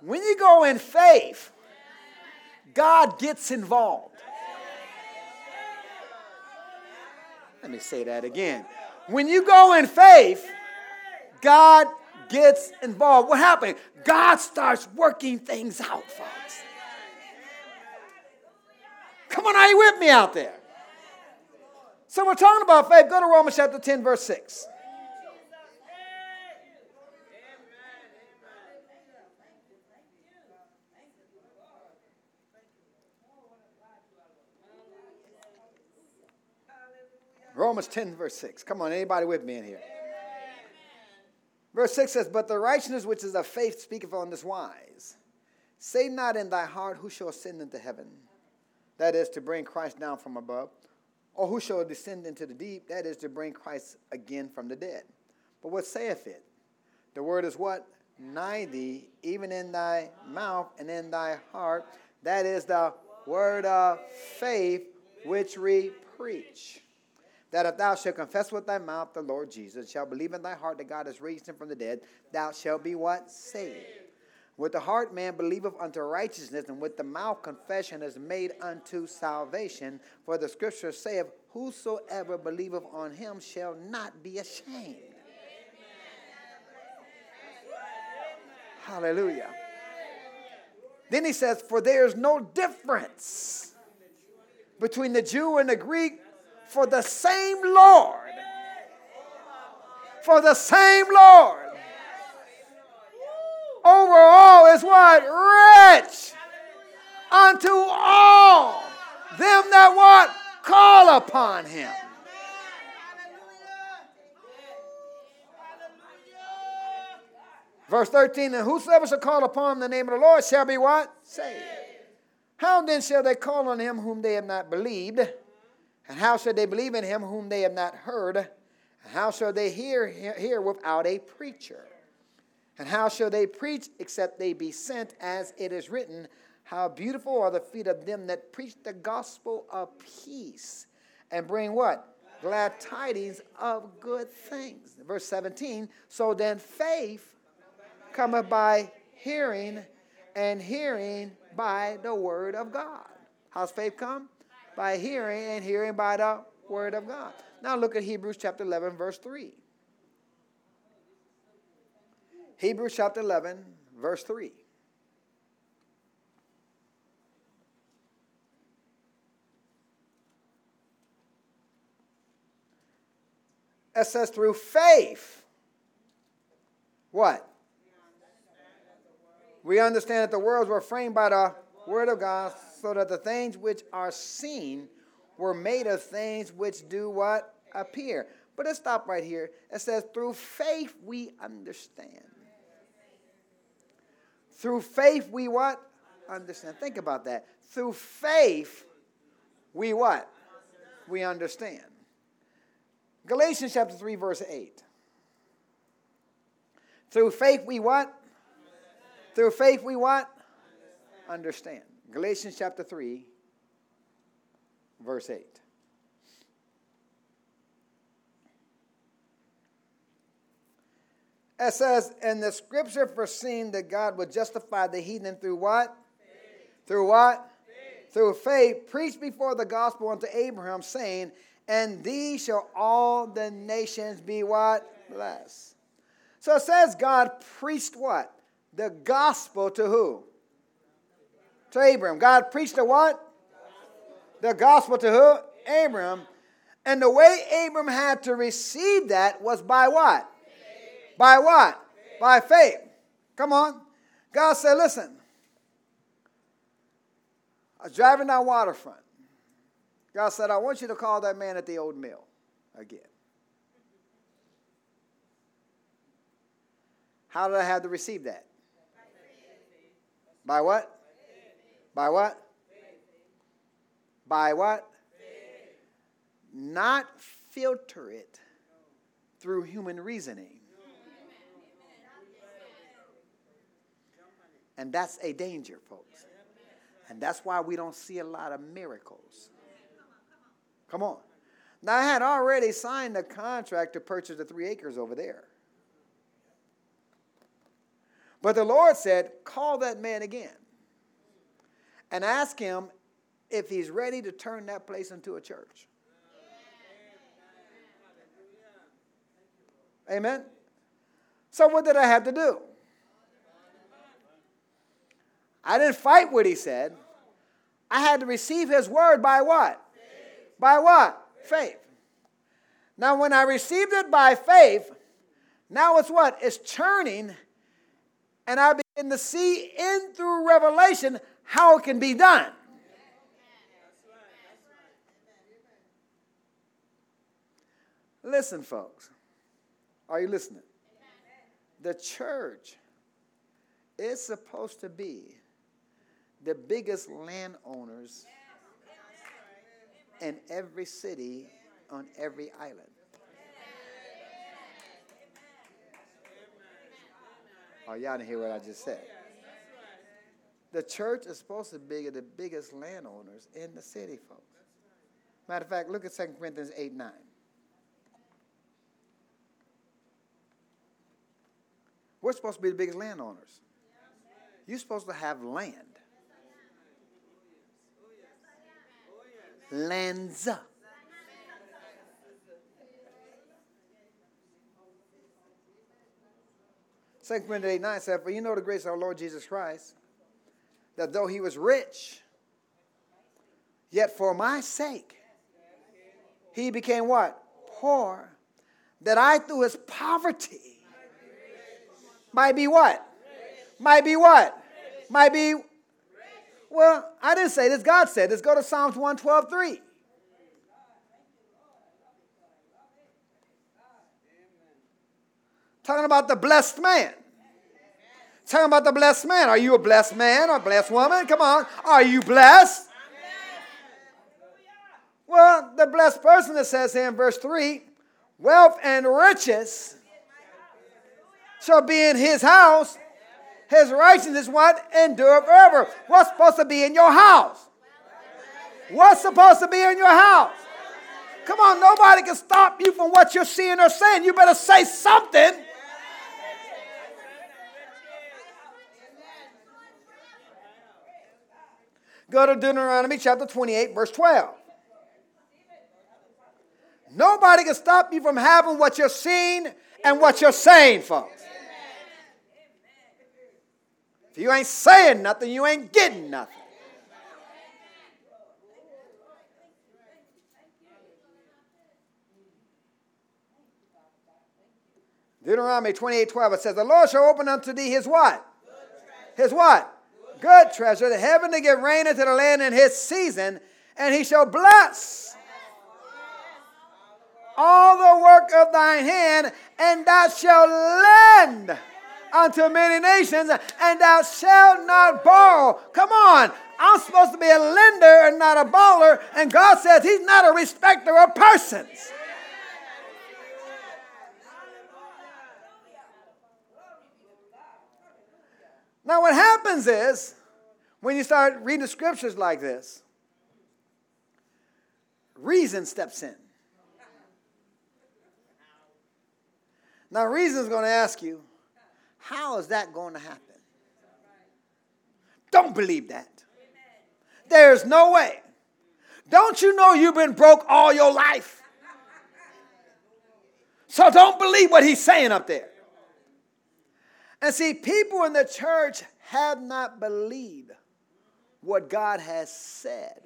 when you go in faith, God gets involved. Let me say that again. When you go in faith, God gets involved. What happened? God starts working things out, folks. Come on, are you with me out there? So we're talking about faith. Go to Romans chapter 10, verse 6. Romans 10, verse 6. Come on, anybody with me in here? Verse 6 says, But the righteousness which is of faith speaketh on this wise Say not in thy heart, Who shall ascend into heaven? That is to bring Christ down from above. Or who shall descend into the deep? That is to bring Christ again from the dead. But what saith it? The word is what? Nigh thee, even in thy mouth and in thy heart. That is the word of faith which we preach that if thou shalt confess with thy mouth the Lord Jesus, shalt believe in thy heart that God has raised him from the dead, thou shalt be what? Saved. With the heart man believeth unto righteousness, and with the mouth confession is made unto salvation. For the scripture saith, Whosoever believeth on him shall not be ashamed. Hallelujah. Then he says, For there is no difference between the Jew and the Greek, for the same Lord. For the same Lord. Overall is what? Rich unto all them that what? Call upon him. Verse 13, and whosoever shall call upon the name of the Lord shall be what? Saved. How then shall they call on him whom they have not believed? And how shall they believe in him whom they have not heard? And how shall they hear, hear without a preacher? And how shall they preach except they be sent, as it is written, How beautiful are the feet of them that preach the gospel of peace and bring what? Glad tidings of good things. Verse 17 So then faith cometh by hearing, and hearing by the word of God. How's faith come? By hearing, and hearing by the word of God. Now look at Hebrews chapter 11, verse 3. Hebrews chapter 11, verse 3. It says, through faith, what? We understand that the worlds were framed by the word of God so that the things which are seen were made of things which do what? Appear. But let's stop right here. It says, through faith we understand. Through faith we what? Understand. Think about that. Through faith we what? We understand. Galatians chapter 3, verse 8. Through faith we what? Through faith we what? Understand. Galatians chapter 3, verse 8. It says, and the scripture foreseen that God would justify the heathen through what? Faith. Through what? Faith. Through faith, preached before the gospel unto Abraham, saying, And these shall all the nations be what? Blessed. So it says God preached what? The gospel to who? To Abraham. God preached the what? The gospel to who? Abraham. And the way Abraham had to receive that was by what? Faith. By what? Faith. By faith. Come on. God said, listen, I was driving down waterfront. God said, I want you to call that man at the old mill again. How did I have to receive that? By what? By what? By what? Not filter it through human reasoning. And that's a danger, folks. And that's why we don't see a lot of miracles. Come on. Now, I had already signed a contract to purchase the three acres over there. But the Lord said, Call that man again and ask him if he's ready to turn that place into a church. Amen. So, what did I have to do? I didn't fight what he said. I had to receive his word by what? Faith. By what? Faith. Now, when I received it by faith, now it's what? It's churning, and I begin to see in through revelation how it can be done. Listen, folks. Are you listening? The church is supposed to be the biggest landowners in every city on every island. Oh, y'all didn't hear what I just said. The church is supposed to be the biggest landowners in the city, folks. Matter of fact, look at 2 Corinthians 8 9. We're supposed to be the biggest landowners. You're supposed to have land. Lands. Second Corinthians 8 9 said, For you know the grace of our Lord Jesus Christ, that though he was rich, yet for my sake, he became what? Poor, that I through his poverty might be what? Might be what? Might be. Well, I didn't say this. God said this. Go to Psalms 112 3. Talking about the blessed man. Talking about the blessed man. Are you a blessed man or a blessed woman? Come on. Are you blessed? Well, the blessed person that says here in verse 3 wealth and riches shall be in his house. His righteousness what? Endure forever. What's supposed to be in your house? What's supposed to be in your house? Come on, nobody can stop you from what you're seeing or saying. You better say something. Go to Deuteronomy chapter 28, verse 12. Nobody can stop you from having what you're seeing and what you're saying, folks. If you ain't saying nothing, you ain't getting nothing. Deuteronomy 28 12, it says, The Lord shall open unto thee his what? His what? Good treasure, the heaven to give rain into the land in his season, and he shall bless all the work of thine hand, and thou shalt lend unto many nations, and thou shalt not borrow. Come on. I'm supposed to be a lender and not a borrower, and God says He's not a respecter of persons. Now, what happens is when you start reading the scriptures like this, reason steps in. Now, reason is going to ask you, how is that going to happen? Don't believe that. There's no way. Don't you know you've been broke all your life? So don't believe what he's saying up there. And see, people in the church have not believed what God has said.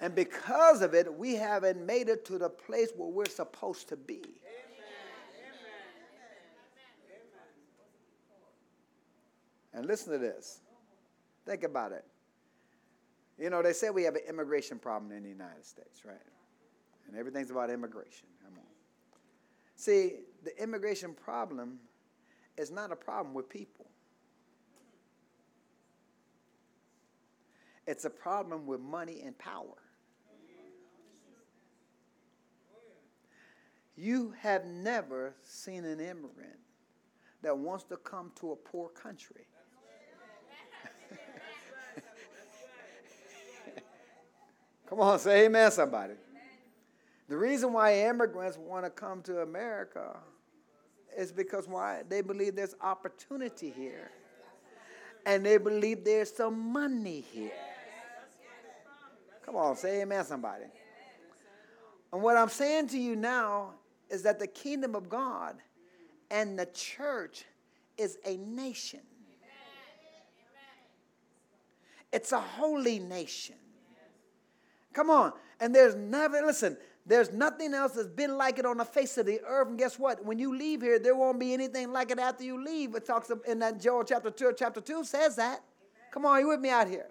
And because of it, we haven't made it to the place where we're supposed to be. And listen to this. Think about it. You know, they say we have an immigration problem in the United States, right? And everything's about immigration. Come on. See, the immigration problem is not a problem with people. It's a problem with money and power. You have never seen an immigrant that wants to come to a poor country. *laughs* come on, say amen, somebody. The reason why immigrants want to come to America is because why? They believe there's opportunity here. And they believe there's some money here. Come on, say amen, somebody. And what I'm saying to you now is that the kingdom of God and the church is a nation. It's a holy nation. Come on. And there's never, listen, there's nothing else that's been like it on the face of the earth. And guess what? When you leave here, there won't be anything like it after you leave. It talks in that Joel chapter 2, chapter 2 says that. Come on, you with me out here?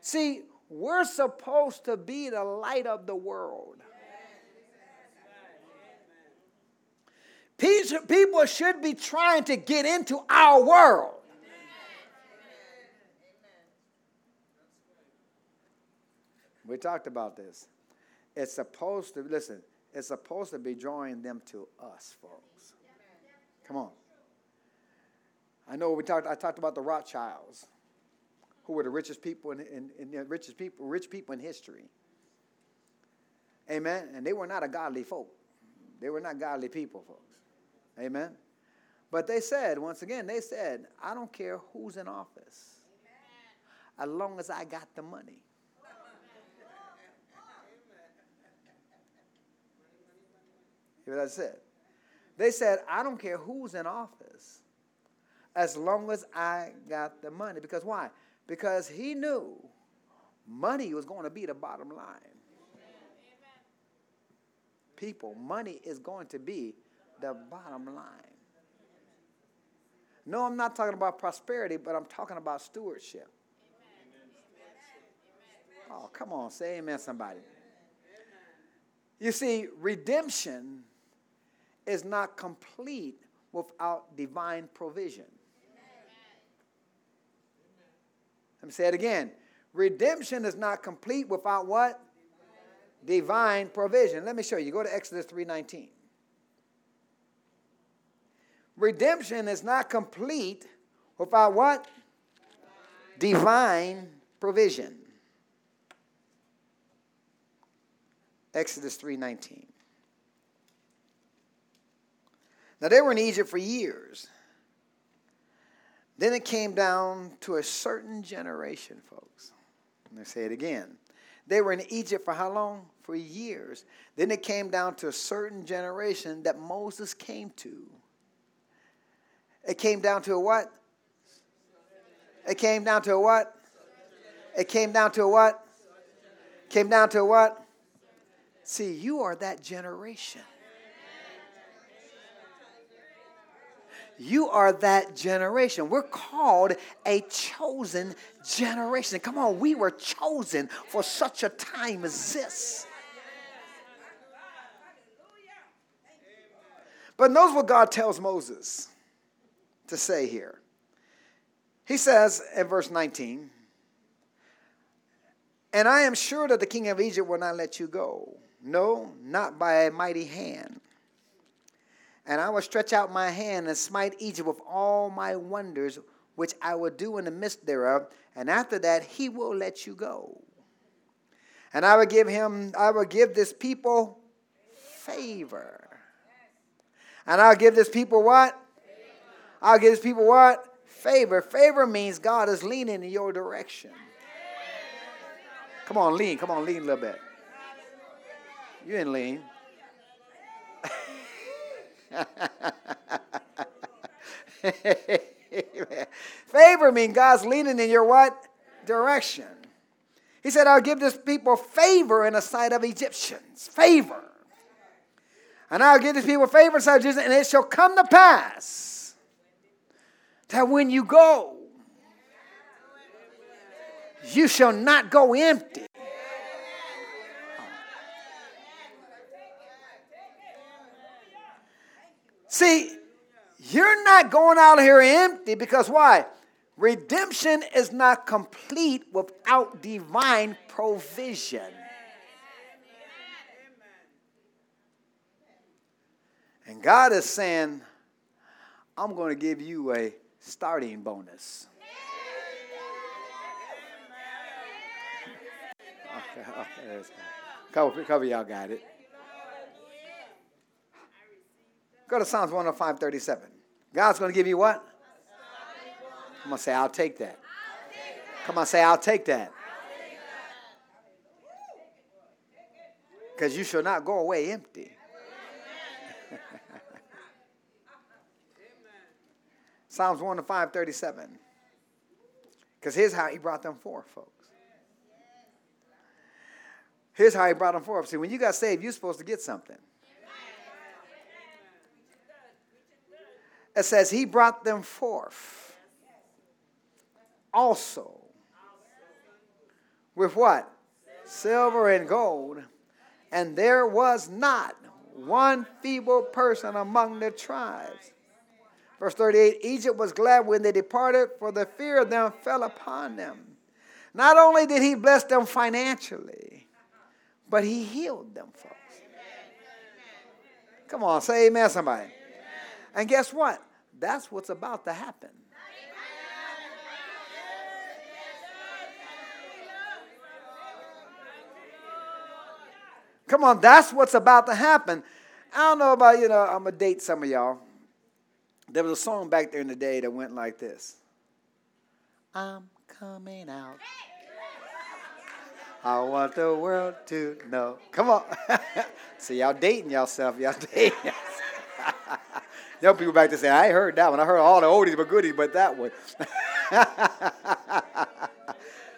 See, we're supposed to be the light of the world. People should be trying to get into our world. We talked about this. It's supposed to, listen, it's supposed to be drawing them to us, folks. Come on. I know we talked, I talked about the Rothschilds who were the richest people in, in, in the richest people, rich people in history. Amen. And they were not a godly folk. They were not godly people, folks. Amen. But they said, once again, they said, I don't care who's in office. As long as I got the money. What I said? They said, I don't care who's in office as long as I got the money. Because why? because he knew money was going to be the bottom line. People, money is going to be the bottom line. No, I'm not talking about prosperity, but I'm talking about stewardship. Oh, come on, say amen, somebody. You see, redemption is not complete without divine provision. Let me say it again. Redemption is not complete without what? Divine provision. Let me show you. Go to Exodus 3:19. Redemption is not complete without what? Divine provision. Exodus 3:19. Now they were in Egypt for years. Then it came down to a certain generation, folks. Let me say it again. They were in Egypt for how long? For years. Then it came down to a certain generation that Moses came to. It came down to a what? It came down to a what? It came down to a what? Came down to a what? See, you are that generation. You are that generation. We're called a chosen generation. Come on, we were chosen for such a time as this. But notice what God tells Moses to say here. He says in verse 19, And I am sure that the king of Egypt will not let you go. No, not by a mighty hand and I will stretch out my hand and smite Egypt with all my wonders, which I will do in the midst thereof. And after that, he will let you go. And I will give him, I will give this people favor. And I'll give this people what? I'll give this people what? Favor. Favor means God is leaning in your direction. Come on, lean. Come on, lean a little bit. You didn't lean. *laughs* Favor means God's leading in your what? Direction. He said, I'll give this people favor in the sight of Egyptians. Favor. And I'll give this people favor in the sight of Egyptians, and it shall come to pass that when you go, You shall not go empty. See, you're not going out here empty because why? Redemption is not complete without divine provision. And God is saying, I'm going to give you a starting bonus. *laughs* Okay, okay, couple, couple y'all got it. Go to Psalms 105, 37. God's going to give you what? Come on, say, I'll take that. Come on, say, I'll take that. Because you shall not go away empty. *laughs* Psalms 1 to 5, 37. Because here's how he brought them forth, folks. Here's how he brought them forth. See, when you got saved, you're supposed to get something. It says, He brought them forth also with what? Silver and gold. And there was not one feeble person among the tribes. Verse 38 Egypt was glad when they departed, for the fear of them fell upon them. Not only did he bless them financially, but he healed them, folks. Come on, say amen, somebody. And guess what? That's what's about to happen. Come on, that's what's about to happen. I don't know about, you know, I'm going to date some of y'all. There was a song back there in the day that went like this I'm coming out. I want the world to know. Come on. *laughs* See, y'all dating yourself. Y'all dating yourself. *laughs* Young people back to say, I heard that one. I heard all the oldies but goodies, but that one. *laughs*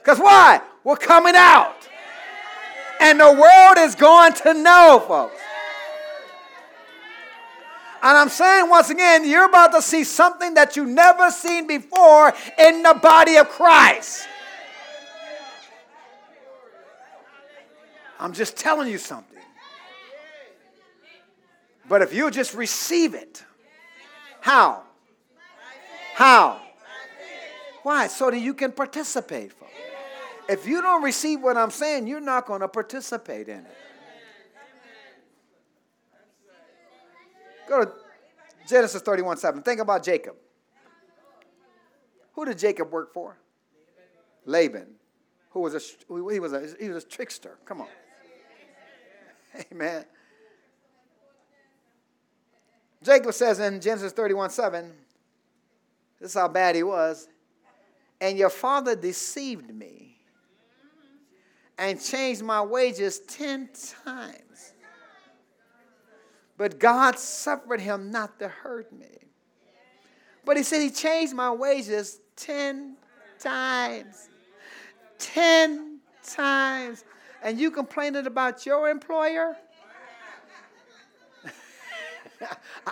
Because why? We're coming out. And the world is going to know, folks. And I'm saying once again, you're about to see something that you've never seen before in the body of Christ. I'm just telling you something. But if you just receive it, how? How? Why? So that you can participate. If you don't receive what I'm saying, you're not going to participate in it. Go to Genesis 31 7. Think about Jacob. Who did Jacob work for? Laban. Who was a he was a he was a trickster. Come on. *laughs* Amen. Jacob says in Genesis 31 7, this is how bad he was. And your father deceived me and changed my wages 10 times. But God suffered him not to hurt me. But he said he changed my wages 10 times. 10 times. And you complaining about your employer?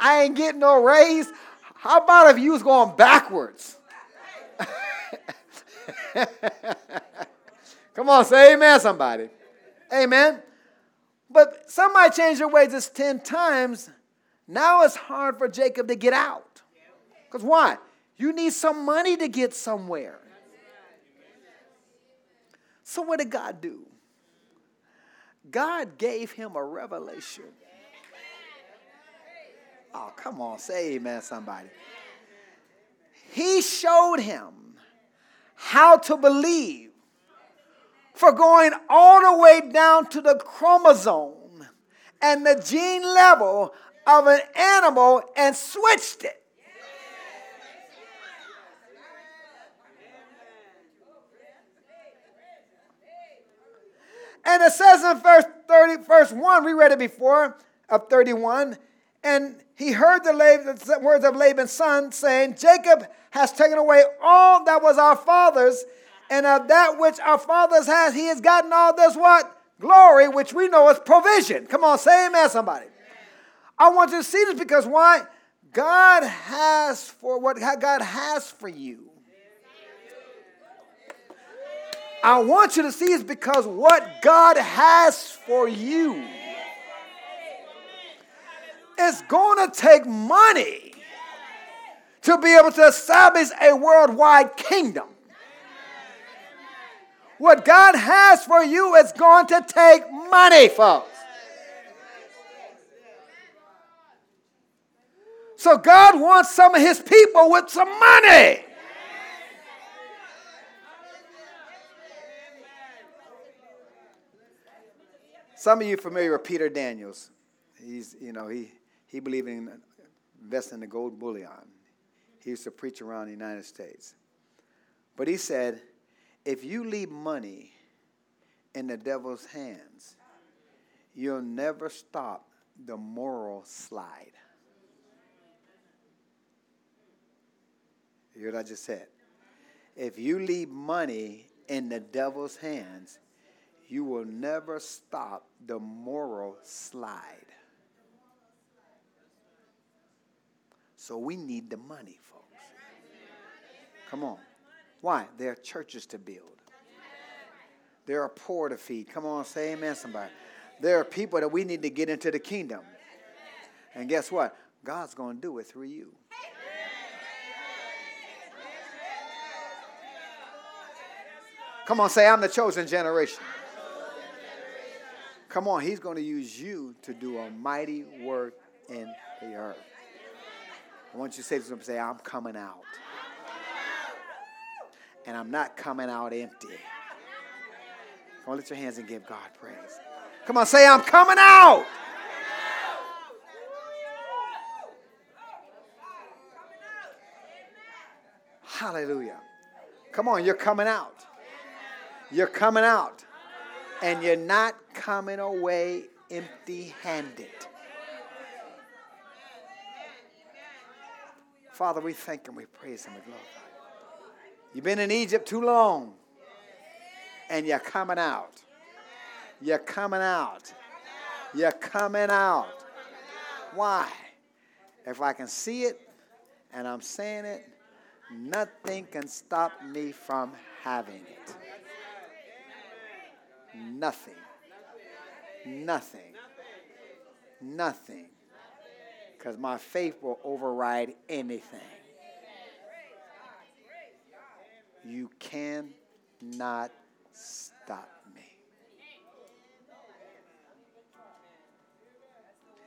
I ain't getting no raise. How about if you was going backwards? *laughs* Come on, say amen, somebody. Amen. But somebody changed their wages 10 times. Now it's hard for Jacob to get out. Because why? You need some money to get somewhere. So, what did God do? God gave him a revelation. Oh, come on, say amen, somebody. He showed him how to believe for going all the way down to the chromosome and the gene level of an animal and switched it. And it says in verse 30, verse 1, we read it before, of 31, and he heard the, words of Laban's son saying, Jacob has taken away all that was our father's, and of that which our fathers has, he has gotten all this what? Glory, which we know is provision. Come on, say amen, somebody. I want you to see this because why? God has for what God has for you. I want you to see is because what God has for you is going to take money to be able to establish a worldwide kingdom. What God has for you is going to take money, folks. So God wants some of his people with some money. Some of you familiar with Peter Daniels. He's, you know, he, he believed in investing in the gold bullion. He used to preach around the United States. But he said, if you leave money in the devil's hands, you'll never stop the moral slide. You hear what I just said? If you leave money in the devil's hands, you will never stop the moral slide. So we need the money, folks. Come on. Why? There are churches to build. There are poor to feed. Come on, say amen, somebody. There are people that we need to get into the kingdom. And guess what? God's going to do it through you. Come on, say, I'm the chosen generation. Come on, He's going to use you to do a mighty work in the earth. I want you to say to him, say, I'm coming out. And I'm not coming out empty. Come on, lift your hands and give God praise. Come on, say, I'm coming out. Hallelujah. Come on, you're coming out. You're coming out. And you're not coming away empty handed. Father, we thank and we praise and we glorify. You've been in Egypt too long, and you're coming out. You're coming out. You're coming out. Why? If I can see it and I'm saying it, nothing can stop me from having it. Nothing. Nothing. Nothing. Because my faith will override anything. You cannot stop me.